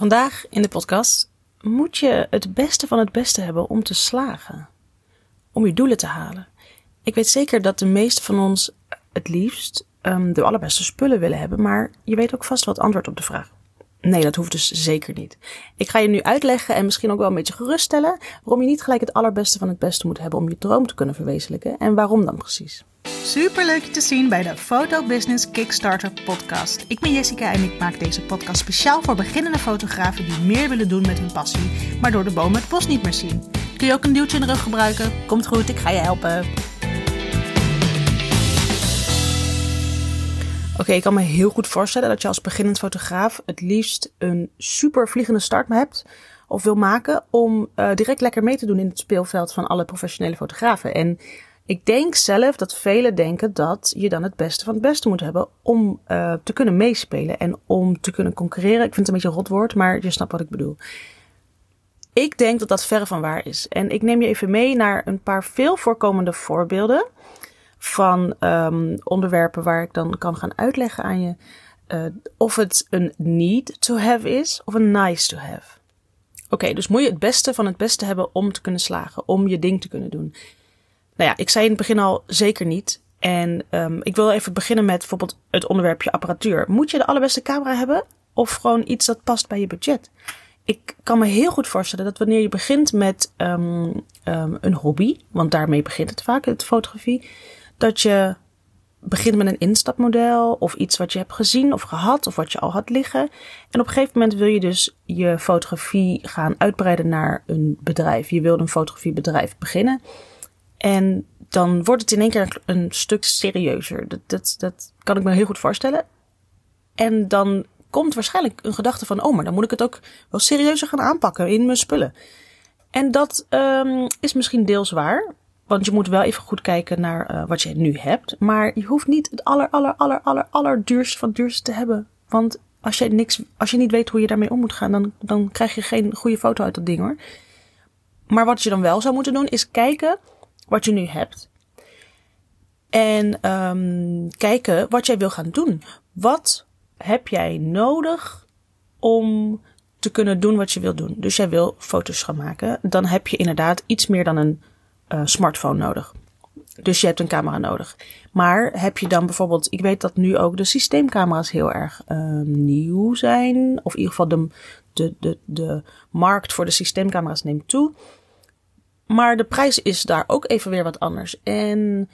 Vandaag in de podcast moet je het beste van het beste hebben om te slagen. Om je doelen te halen. Ik weet zeker dat de meeste van ons het liefst um, de allerbeste spullen willen hebben, maar je weet ook vast wat antwoord op de vraag. Nee, dat hoeft dus zeker niet. Ik ga je nu uitleggen en misschien ook wel een beetje geruststellen waarom je niet gelijk het allerbeste van het beste moet hebben om je droom te kunnen verwezenlijken en waarom dan precies. Super leuk je te zien bij de Photo Business Kickstarter podcast. Ik ben Jessica en ik maak deze podcast speciaal voor beginnende fotografen die meer willen doen met hun passie, maar door de bomen het bos niet meer zien. Kun je ook een duwtje in de rug gebruiken? Komt goed, ik ga je helpen. Oké, ik kan me heel goed voorstellen dat je als beginnend fotograaf het liefst een super vliegende start hebt of wil maken om uh, direct lekker mee te doen in het speelveld van alle professionele fotografen. En ik denk zelf dat velen denken dat je dan het beste van het beste moet hebben om uh, te kunnen meespelen en om te kunnen concurreren. Ik vind het een beetje een rotwoord, maar je snapt wat ik bedoel. Ik denk dat dat verre van waar is. En ik neem je even mee naar een paar veel voorkomende voorbeelden van um, onderwerpen waar ik dan kan gaan uitleggen aan je uh, of het een need to have is of een nice to have. Oké, dus moet je het beste van het beste hebben om te kunnen slagen, om je ding te kunnen doen. Nou ja, ik zei in het begin al zeker niet. En um, ik wil even beginnen met bijvoorbeeld het onderwerpje apparatuur. Moet je de allerbeste camera hebben of gewoon iets dat past bij je budget? Ik kan me heel goed voorstellen dat wanneer je begint met um, een hobby, want daarmee begint het vaak, het fotografie, dat je begint met een instapmodel of iets wat je hebt gezien of gehad of wat je al had liggen. En op een gegeven moment wil je dus je fotografie gaan uitbreiden naar een bedrijf. Je wil een fotografiebedrijf beginnen. En dan wordt het in één keer een stuk serieuzer. Dat, dat, dat kan ik me heel goed voorstellen. En dan komt waarschijnlijk een gedachte van, oh, maar dan moet ik het ook wel serieuzer gaan aanpakken in mijn spullen. En dat um, is misschien deels waar. Want je moet wel even goed kijken naar uh, wat je nu hebt. Maar je hoeft niet het aller, aller, aller, aller, aller duurste van het duurste te hebben. Want als je, niks, als je niet weet hoe je daarmee om moet gaan, dan, dan krijg je geen goede foto uit dat ding hoor. Maar wat je dan wel zou moeten doen, is kijken wat je nu hebt. En um, kijken wat jij wil gaan doen. Wat heb jij nodig om te kunnen doen wat je wil doen? Dus jij wil foto's gaan maken. Dan heb je inderdaad iets meer dan een uh, smartphone nodig. Dus je hebt een camera nodig. Maar heb je dan bijvoorbeeld, ik weet dat nu ook de systeemcamera's heel erg uh, nieuw zijn. Of in ieder geval de, de, de, de markt voor de systeemcamera's neemt toe. Maar de prijs is daar ook even weer wat anders. En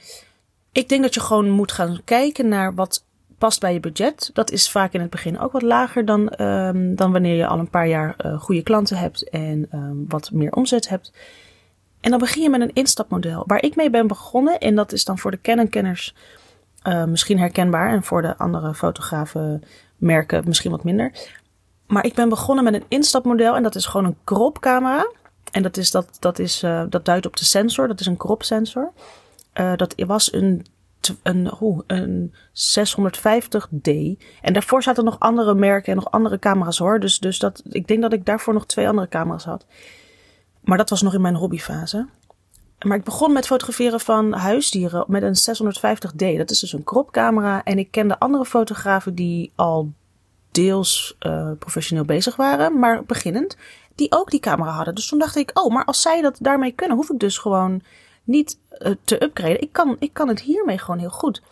ik denk dat je gewoon moet gaan kijken naar wat past bij je budget. Dat is vaak in het begin ook wat lager dan, um, dan wanneer je al een paar jaar uh, goede klanten hebt en um, wat meer omzet hebt. En dan begin je met een instapmodel. Waar ik mee ben begonnen, en dat is dan voor de Canon-kenners uh, misschien herkenbaar en voor de andere fotografen merken misschien wat minder. Maar ik ben begonnen met een instapmodel en dat is gewoon een crop-camera. En dat, is, dat, dat, is, uh, dat duidt op de sensor, dat is een crop sensor. Uh, dat was een, een, oh, een 650D. En daarvoor zaten nog andere merken en nog andere camera's hoor. Dus, dus dat, ik denk dat ik daarvoor nog twee andere camera's had. Maar dat was nog in mijn hobbyfase. Maar ik begon met fotograferen van huisdieren met een 650D. Dat is dus een cropcamera. En ik kende andere fotografen die al deels uh, professioneel bezig waren, maar beginnend, die ook die camera hadden. Dus toen dacht ik, oh, maar als zij dat daarmee kunnen, hoef ik dus gewoon niet uh, te upgraden. Ik kan, ik kan het hiermee gewoon heel goed.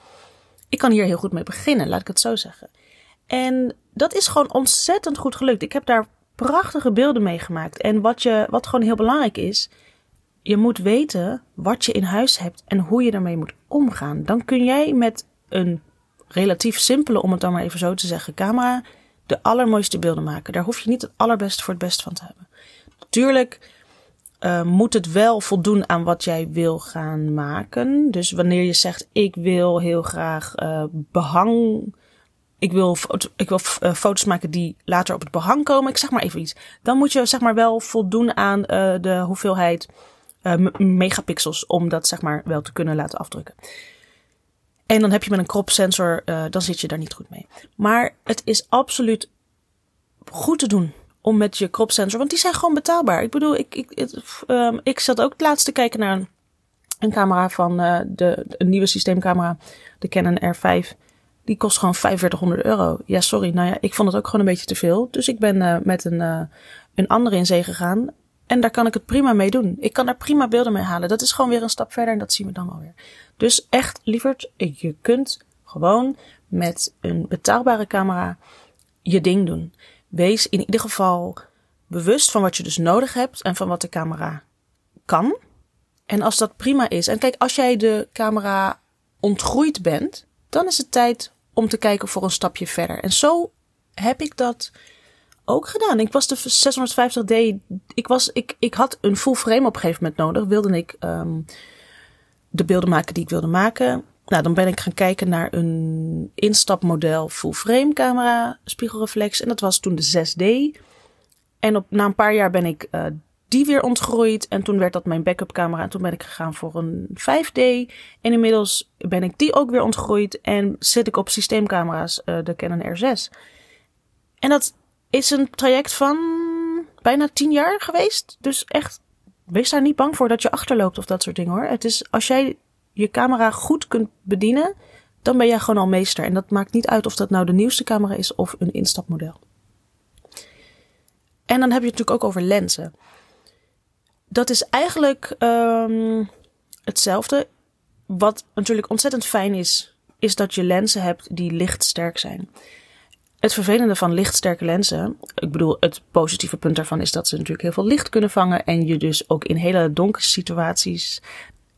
Ik kan hier heel goed mee beginnen, laat ik het zo zeggen. En dat is gewoon ontzettend goed gelukt. Ik heb daar prachtige beelden meegemaakt. En wat, je, wat gewoon heel belangrijk is, je moet weten wat je in huis hebt en hoe je daarmee moet omgaan. Dan kun jij met een relatief simpele, om het dan maar even zo te zeggen, camera de allermooiste beelden maken. Daar hoef je niet het allerbeste voor het best van te hebben. Natuurlijk uh, moet het wel voldoen aan wat jij wil gaan maken. Dus wanneer je zegt, ik wil heel graag uh, behang ik wil, ik wil uh, foto's maken die later op het behang komen. Ik zeg maar even iets. Dan moet je zeg maar wel voldoen aan uh, de hoeveelheid uh, megapixels om dat zeg maar wel te kunnen laten afdrukken. En dan heb je met een crop sensor, dan zit je daar niet goed mee. Maar het is absoluut goed te doen om met je crop sensor, want die zijn gewoon betaalbaar. Ik bedoel, ik, ik, um, ik zat ook laatst te kijken naar een, een camera van de, een nieuwe systeemcamera, de Canon R5 Die kost gewoon 4500 euro. Ja, sorry. Nou ja, ik vond het ook gewoon een beetje te veel. Dus ik ben uh, met een, uh, een andere in zee gegaan. En daar kan ik het prima mee doen. Ik kan daar prima beelden mee halen. Dat is gewoon weer een stap verder en dat zien we dan wel weer. Dus echt, lieverd, je kunt gewoon met een betaalbare camera je ding doen. Wees in ieder geval bewust van wat je dus nodig hebt en van wat de camera kan. En als dat prima is. En kijk, als jij de camera ontgroeid bent, dan is het tijd om te kijken voor een stapje verder. En zo heb ik dat ook gedaan. Ik was de 650D. Ik, was, ik, ik had een full frame op een gegeven moment nodig. Wilde ik um, de beelden maken die ik wilde maken. Nou, dan ben ik gaan kijken naar een instapmodel full frame camera, spiegelreflex. En dat was toen de 6D. En op, na een paar jaar ben ik uh, die weer ontgroeid. En toen werd dat mijn backup camera. En toen ben ik gegaan voor een 5D. En inmiddels ben ik die ook weer ontgroeid. En zit ik op systeemcamera's, uh, de Canon R6. En dat is een traject van bijna 10 jaar geweest. Dus echt, wees daar niet bang voor dat je achterloopt of dat soort dingen hoor. Het is, als jij je camera goed kunt bedienen, dan ben jij gewoon al meester. En dat maakt niet uit of dat nou de nieuwste camera is of een instapmodel. En dan heb je natuurlijk ook over lenzen. Dat is eigenlijk um, hetzelfde. Wat natuurlijk ontzettend fijn is, is dat je lenzen hebt die lichtsterk zijn. Het vervelende van lichtsterke lenzen, ik bedoel, het positieve punt daarvan is dat ze natuurlijk heel veel licht kunnen vangen en je dus ook in hele donkere situaties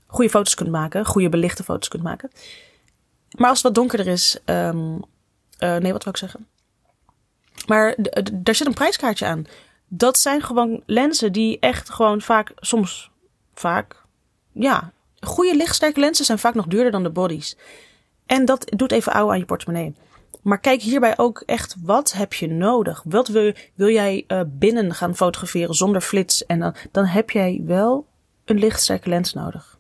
goede foto's kunt maken, goede belichte foto's kunt maken. Maar als het wat donkerder is, um, uh, nee, wat wil ik zeggen? Maar daar zit een prijskaartje aan. Dat zijn gewoon lenzen die echt gewoon vaak, soms vaak, ja, goede lichtsterke lenzen zijn vaak nog duurder dan de bodies. En dat doet even ouwe aan je portemonnee. Maar kijk hierbij ook echt, wat heb je nodig? Wat wil, wil jij uh, binnen gaan fotograferen zonder flits? En dan, dan heb jij wel een lichtsterke lens nodig.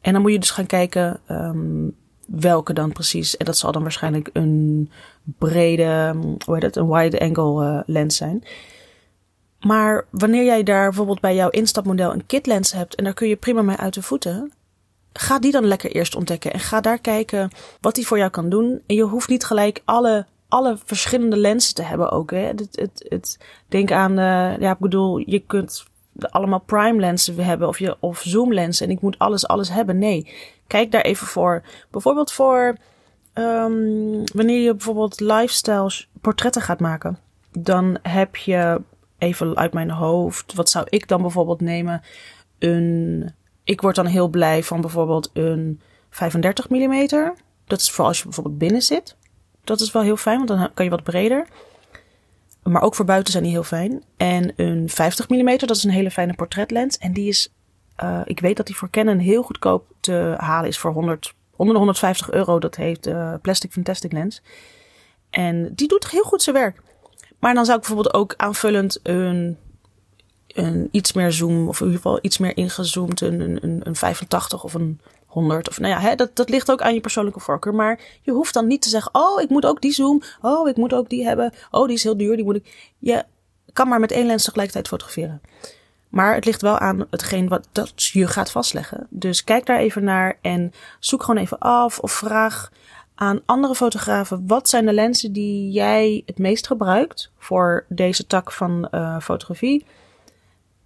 En dan moet je dus gaan kijken um, welke dan precies. En dat zal dan waarschijnlijk een brede, hoe heet het, een wide angle uh, lens zijn. Maar wanneer jij daar bijvoorbeeld bij jouw instapmodel een kit lens hebt en daar kun je prima mee uit de voeten, ga die dan lekker eerst ontdekken en ga daar kijken wat die voor jou kan doen. En je hoeft niet gelijk alle, alle verschillende lenzen te hebben ook. Hè. Het, het, het, denk aan, uh, ja, ik bedoel, je kunt allemaal prime lenzen hebben of, je, of zoom lenzen en ik moet alles, alles hebben. Nee, kijk daar even voor. Bijvoorbeeld voor um, wanneer je bijvoorbeeld lifestyle portretten gaat maken. Dan heb je even uit mijn hoofd, wat zou ik dan bijvoorbeeld nemen? Een ik word dan heel blij van bijvoorbeeld een 35 mm. Dat is voor als je bijvoorbeeld binnen zit. Dat is wel heel fijn, want dan kan je wat breder. Maar ook voor buiten zijn die heel fijn. En een 50 mm, dat is een hele fijne portretlens. En die is, uh, ik weet dat die voor Canon heel goedkoop te halen is voor 100, onder de 150 euro. Dat heeft de uh, Plastic Fantastic Lens. En die doet heel goed zijn werk. Maar dan zou ik bijvoorbeeld ook aanvullend een een iets meer zoom, of in ieder geval iets meer ingezoomd, een, een, een 85 of een 100. Of nou ja, hè, dat, dat ligt ook aan je persoonlijke voorkeur. Maar je hoeft dan niet te zeggen: Oh, ik moet ook die zoom. Oh, ik moet ook die hebben. Oh, die is heel duur. Die moet ik. Je kan maar met één lens tegelijkertijd fotograferen. Maar het ligt wel aan hetgeen wat dat je gaat vastleggen. Dus kijk daar even naar en zoek gewoon even af of vraag aan andere fotografen: wat zijn de lenzen die jij het meest gebruikt voor deze tak van uh, fotografie?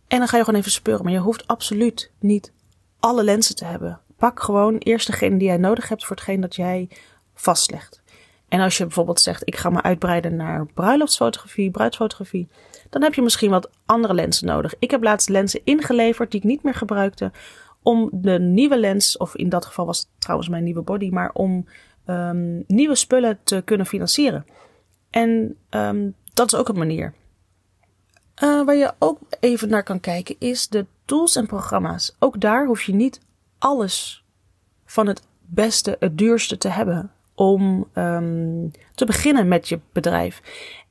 En dan ga je gewoon even speuren. Maar je hoeft absoluut niet alle lenzen te hebben. Pak gewoon eerst degene die jij nodig hebt voor hetgeen dat jij vastlegt. En als je bijvoorbeeld zegt, ik ga me uitbreiden naar bruiloftsfotografie, bruidsfotografie, dan heb je misschien wat andere lenzen nodig. Ik heb laatst lenzen ingeleverd die ik niet meer gebruikte, om de nieuwe lens, of in dat geval was het trouwens mijn nieuwe body, maar om um, nieuwe spullen te kunnen financieren. En um, dat is ook een manier. Uh, waar je ook even naar kan kijken is de tools en programma's. Ook daar hoef je niet alles van het beste, het duurste te hebben om um, te beginnen met je bedrijf.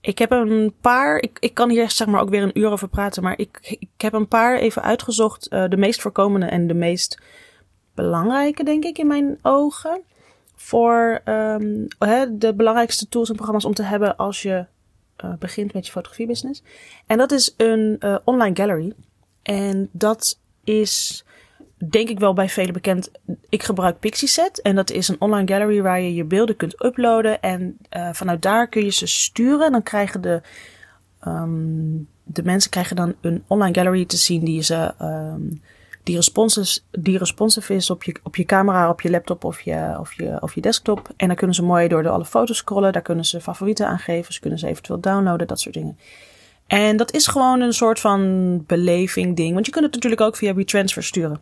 Ik heb een paar, ik, ik kan hier zeg maar ook weer een uur over praten, maar ik, ik heb een paar even uitgezocht. Uh, de meest voorkomende en de meest belangrijke, denk ik, in mijn ogen. Voor um, de belangrijkste tools en programma's om te hebben als je uh, begint met je fotografiebusiness. En dat is een uh, online gallery. En dat is denk ik wel bij velen bekend. Ik gebruik Pixieset en dat is een online gallery waar je je beelden kunt uploaden. En uh, vanuit daar kun je ze sturen. Dan krijgen de, um, de mensen krijgen dan een online gallery te zien die ze... Um, die responsive, die responsive is op je, op je camera, op je laptop of je, of, je, of je desktop. En dan kunnen ze mooi door de alle foto's scrollen. Daar kunnen ze favorieten aangeven. Ze kunnen ze eventueel downloaden, dat soort dingen. En dat is gewoon een soort van beleving ding. Want je kunt het natuurlijk ook via WeTransfer sturen.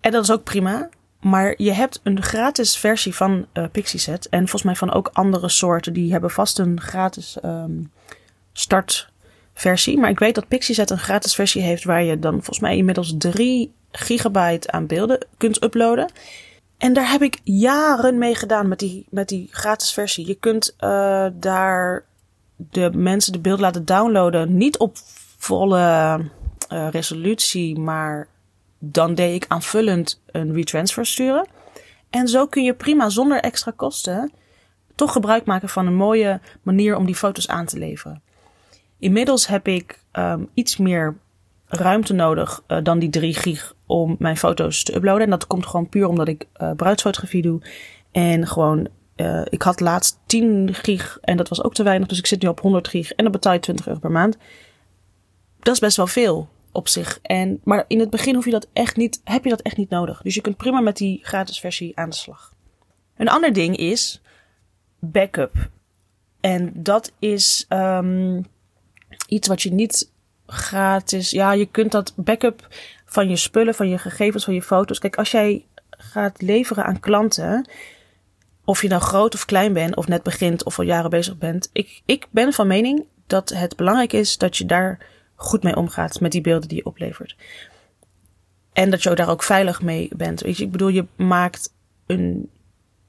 En dat is ook prima. Maar je hebt een gratis versie van uh, Pixieset. En volgens mij van ook andere soorten. Die hebben vast een gratis um, startversie. Maar ik weet dat Pixieset een gratis versie heeft. Waar je dan volgens mij inmiddels 3 gigabyte aan beelden kunt uploaden. En daar heb ik jaren mee gedaan met die, met die gratis versie. Je kunt uh, daar de mensen de beeld laten downloaden. Niet op volle uh, resolutie, maar dan deed ik aanvullend een retransfer sturen. En zo kun je prima zonder extra kosten toch gebruik maken van een mooie manier om die foto's aan te leveren. Inmiddels heb ik um, iets meer ruimte nodig uh, dan die 3 gig om mijn foto's te uploaden. En dat komt gewoon puur omdat ik uh, bruidsfotografie doe. En gewoon, uh, ik had laatst 10 gig en dat was ook te weinig. Dus ik zit nu op 100 gig en dan betaal je 20 euro per maand. Dat is best wel veel op zich. En, maar in het begin hoef je dat echt niet, heb je dat echt niet nodig. Dus je kunt prima met die gratis versie aan de slag. Een ander ding is backup. En dat is um, iets wat je niet gratis. Ja, je kunt dat backup van je spullen, van je gegevens, van je foto's. Kijk, als jij gaat leveren aan klanten. Of je nou groot of klein bent, of net begint of al jaren bezig bent. Ik, ik ben van mening dat het belangrijk is dat je daar goed mee omgaat met die beelden die je oplevert. En dat je daar ook veilig mee bent. Weet je, ik bedoel, je maakt een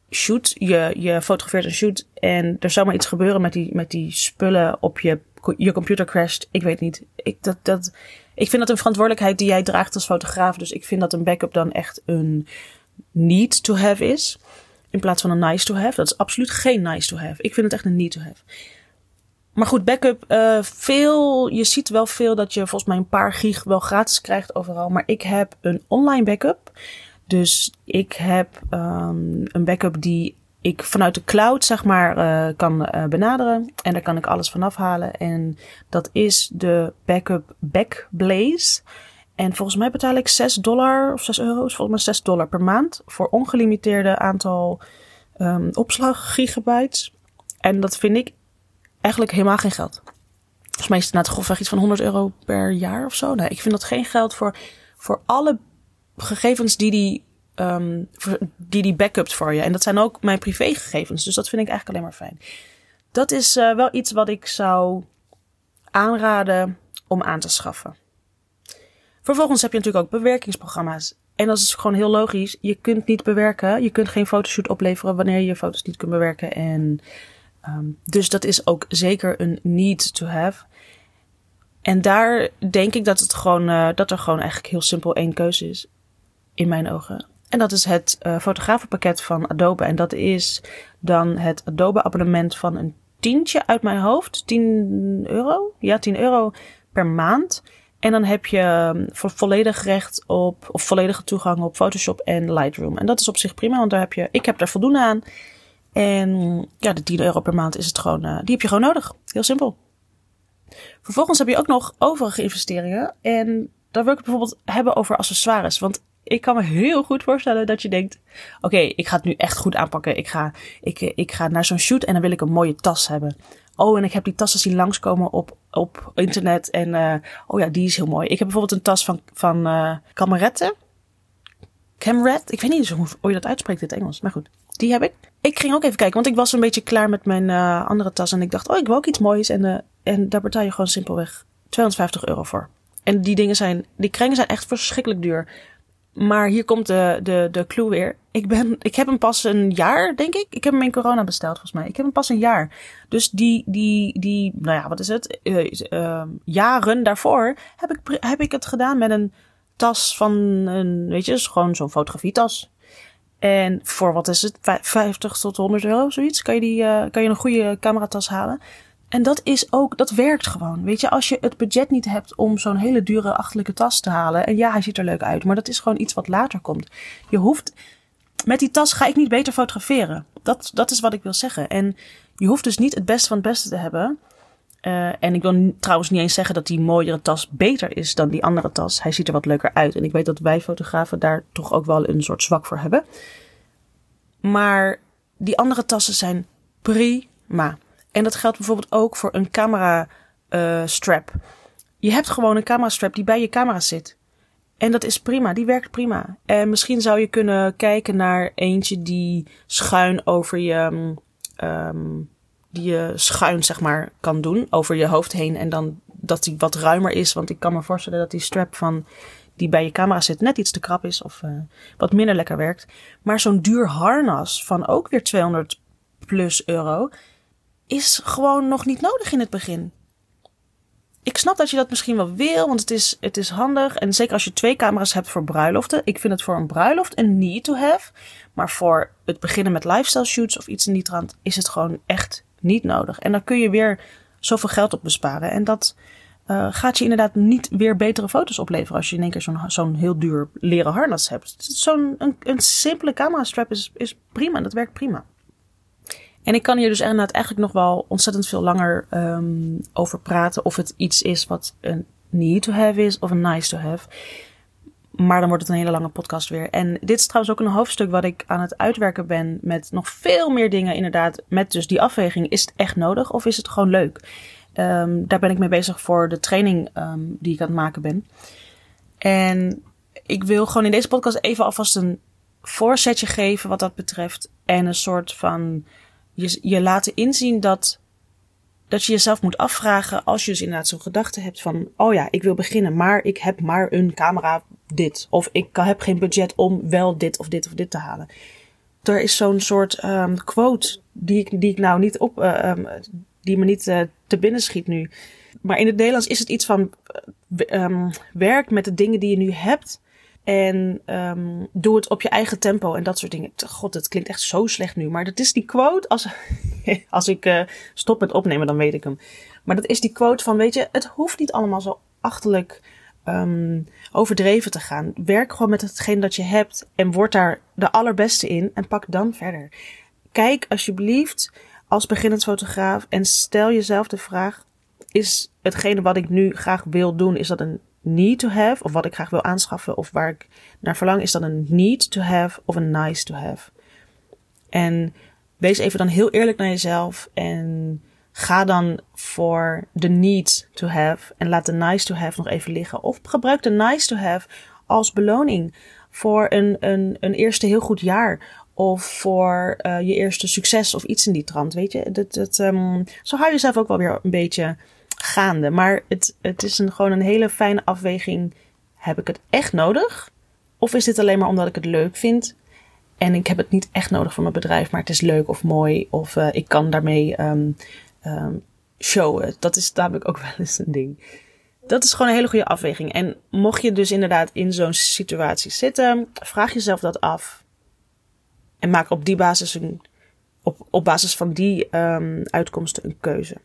shoot, je, je fotografeert een shoot en er zou maar iets gebeuren met die, met die spullen op je, je computer crasht. Ik weet niet. Ik, dat, dat, ik vind dat een verantwoordelijkheid die jij draagt als fotograaf. Dus ik vind dat een backup dan echt een need to have is. In plaats van een nice to have. Dat is absoluut geen nice to have. Ik vind het echt een need to have. Maar goed, backup, uh, veel, je ziet wel veel dat je volgens mij een paar gig wel gratis krijgt overal. Maar ik heb een online backup. Dus ik heb um, een backup die ik vanuit de cloud, zeg maar, uh, kan uh, benaderen. En daar kan ik alles van afhalen. En dat is de backup Backblaze. En volgens mij betaal ik 6 dollar of 6 euro, volgens mij 6 dollar per maand. Voor ongelimiteerde aantal um, opslag gigabytes. En dat vind ik eigenlijk helemaal geen geld. Volgens mij is het na het grofweg iets van 100 euro per jaar of zo. Nee, ik vind dat geen geld voor, voor alle gegevens die die, um, die die backupt voor je. En dat zijn ook mijn privégegevens. Dus dat vind ik eigenlijk alleen maar fijn. Dat is uh, wel iets wat ik zou aanraden om aan te schaffen. Vervolgens heb je natuurlijk ook bewerkingsprogramma's. En dat is gewoon heel logisch. Je kunt niet bewerken. Je kunt geen fotoshoot opleveren wanneer je je foto's niet kunt bewerken. En Um, dus dat is ook zeker een need to have. En daar denk ik dat, het gewoon, uh, dat er gewoon eigenlijk heel simpel één keuze is. In mijn ogen. En dat is het uh, fotografenpakket van Adobe. En dat is dan het Adobe abonnement van een tientje uit mijn hoofd. 10 euro? Ja, 10 euro per maand. En dan heb je ehm, volledig recht op, of volledige toegang op Photoshop en Lightroom. En dat is op zich prima, want daar heb je, ik heb daar voldoende aan. En ja, de 10 euro per maand is het gewoon, uh, die heb je gewoon nodig. Heel simpel. Vervolgens heb je ook nog overige investeringen. En daar wil ik bijvoorbeeld hebben over accessoires. Want ik kan me heel goed voorstellen dat je denkt: oké, ik ga het nu echt goed aanpakken. Ik ga, ik, ik ga naar zo'n shoot en dan wil ik een mooie tas hebben. Oh, en ik heb die tassen zien langskomen op, op internet. En uh, oh ja, die is heel mooi. Ik heb bijvoorbeeld een tas van, van uh, Kamerette. Camret. Ik weet niet hoe, je dat uitspreekt in het Engels, maar goed. Die heb ik. Ik ging ook even kijken, want ik was een beetje klaar met mijn andere tas. En ik dacht, oh, ik wil ook iets moois. En, en daar betaal je gewoon simpelweg 250 euro voor. En die dingen zijn, die kringen zijn echt verschrikkelijk duur. Maar hier komt de, de, de clue weer. Ik, ben, ik heb hem pas een jaar, denk ik. Ik heb hem in corona besteld, volgens mij. Ik heb hem pas een jaar. Dus die, die, die nou ja, wat is het? Uh, uh, jaren daarvoor heb ik, heb ik het gedaan met een tas van een, weet je, gewoon zo'n fotografietas. En voor wat is het, 50 tot 100 euro, zoiets, kan je, die, uh, kan je een goede cameratas halen. En dat is ook, dat werkt gewoon. Weet je, als je het budget niet hebt om zo'n hele dure achterlijke tas te halen. En ja, hij ziet er leuk uit, maar dat is gewoon iets wat later komt. Je hoeft, met die tas ga ik niet beter fotograferen. Dat, dat is wat ik wil zeggen. En je hoeft dus niet het beste van het beste te hebben. Uh, en ik wil trouwens niet eens zeggen dat die mooiere tas beter is dan die andere tas. Hij ziet er wat leuker uit. En ik weet dat wij fotografen daar toch ook wel een soort zwak voor hebben. Maar die andere tassen zijn prima. En dat geldt bijvoorbeeld ook voor een camera uh, strap. Je hebt gewoon een camera strap die bij je camera zit. En dat is prima, die werkt prima. En misschien zou je kunnen kijken naar eentje die schuin over je. Um, die je schuin, zeg maar, kan doen over je hoofd heen. En dan dat die wat ruimer is. Want ik kan me voorstellen dat die strap van die bij je camera zit net iets te krap is of uh, wat minder lekker werkt. Maar zo'n duur harnas van ook weer 200 plus euro is gewoon nog niet nodig in het begin. Ik snap dat je dat misschien wel wil, want het is, het is handig. En zeker als je twee camera's hebt voor bruiloften. Ik vind het voor een bruiloft een need to have. Maar voor het beginnen met lifestyle shoots of iets in die trant is het gewoon echt niet nodig. En dan kun je weer zoveel geld op besparen. En dat uh, gaat je inderdaad niet weer betere foto's opleveren als je in één keer zo'n zo'n heel duur leren harnas hebt. Zo'n een, een simpele camera strap is, is prima, dat werkt prima. En ik kan hier dus inderdaad eigenlijk nog wel ontzettend veel langer um, over praten. Of het iets is wat een need to have is of een nice to have. Maar dan wordt het een hele lange podcast weer. En dit is trouwens ook een hoofdstuk wat ik aan het uitwerken ben. Met nog veel meer dingen inderdaad. Met dus die afweging. Is het echt nodig of is het gewoon leuk? Um, daar ben ik mee bezig voor de training um, die ik aan het maken ben. En ik wil gewoon in deze podcast even alvast een voorzetje geven wat dat betreft. En een soort van je, je laten inzien dat, dat je jezelf moet afvragen als je dus inderdaad zo'n gedachte hebt van, oh ja, ik wil beginnen, maar ik heb maar een camera dit. Of ik heb geen budget om wel dit of dit of dit te halen. Er is zo'n soort um, quote die ik, die ik nou niet op, uh, um, die me niet uh, te binnen schiet nu. Maar in het Nederlands is het iets van um, werk met de dingen die je nu hebt. En um, doe het op je eigen tempo en dat soort dingen. God, het klinkt echt zo slecht nu. Maar dat is die quote. Als, als ik uh, stop met opnemen, dan weet ik hem. Maar dat is die quote van: Weet je, het hoeft niet allemaal zo achterlijk um, overdreven te gaan. Werk gewoon met hetgeen dat je hebt en word daar de allerbeste in en pak dan verder. Kijk alsjeblieft als beginnend fotograaf en stel jezelf de vraag: Is hetgene wat ik nu graag wil doen, is dat een need to have, of wat ik graag wil aanschaffen, of waar ik naar verlang, is dat een need to have of een nice to have. En wees even dan heel eerlijk naar jezelf en ga dan voor de need to have en laat de nice to have nog even liggen. Of gebruik de nice to have als beloning voor een, een, een eerste heel goed jaar. Of voor uh, je eerste succes of iets in die trant, weet je. Dat, dat, um, zo hou je jezelf ook wel weer een beetje gaande. Maar het, het is een, gewoon een hele fijne afweging. Heb ik het echt nodig? Of is dit alleen maar omdat ik het leuk vind? En ik heb het niet echt nodig voor mijn bedrijf, maar het is leuk of mooi. Of uh, ik kan daarmee um, um, showen. Dat is namelijk ook wel eens een ding. Dat is gewoon een hele goede afweging. En mocht je dus inderdaad in zo'n situatie zitten, vraag jezelf dat af. En maak op die basis een, op, op basis van die um, uitkomsten een keuze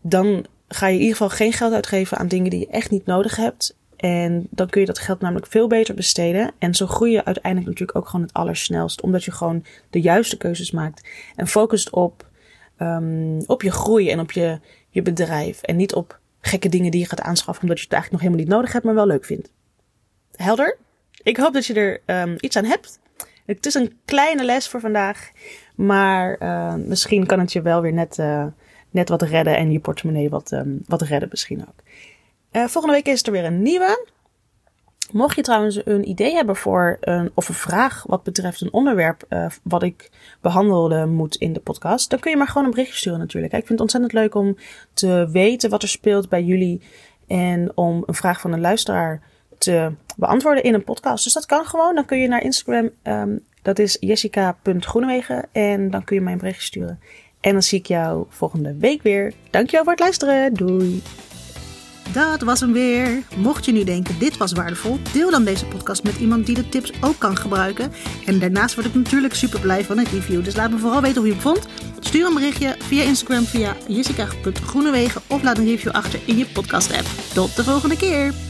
dan ga je in ieder geval geen geld uitgeven aan dingen die je echt niet nodig hebt. En dan kun je dat geld namelijk veel beter besteden. En zo groei je uiteindelijk natuurlijk ook gewoon het allersnelst. Omdat je gewoon de juiste keuzes maakt. En focust op, um, op je groei en op je, je bedrijf. En niet op gekke dingen die je gaat aanschaffen. Omdat je het eigenlijk nog helemaal niet nodig hebt, maar wel leuk vindt. Helder? Ik hoop dat je er um, iets aan hebt. Het is een kleine les voor vandaag. Maar uh, misschien kan het je wel weer net... Uh, net wat redden en je portemonnee wat, um, wat redden misschien ook. Uh, volgende week is er weer een nieuwe. Mocht je trouwens een idee hebben voor een, of een vraag wat betreft een onderwerp uh, wat ik behandelen moet in de podcast, dan kun je maar gewoon een berichtje sturen natuurlijk. Ik vind het ontzettend leuk om te weten wat er speelt bij jullie en om een vraag van een luisteraar te beantwoorden in een podcast. Dus dat kan gewoon. Dan kun je naar Instagram, um, dat is jessica.groenewegen en dan kun je mij een berichtje sturen. En dan zie ik jou volgende week weer. Dankjewel voor het luisteren. Doei. Dat was hem weer. Mocht je nu denken dit was waardevol, deel dan deze podcast met iemand die de tips ook kan gebruiken. En daarnaast word ik natuurlijk super blij van een review. Dus laat me vooral weten hoe je het vond. Stuur een berichtje via Instagram via jessica.groenewegen of laat een review achter in je podcast app. Tot de volgende keer!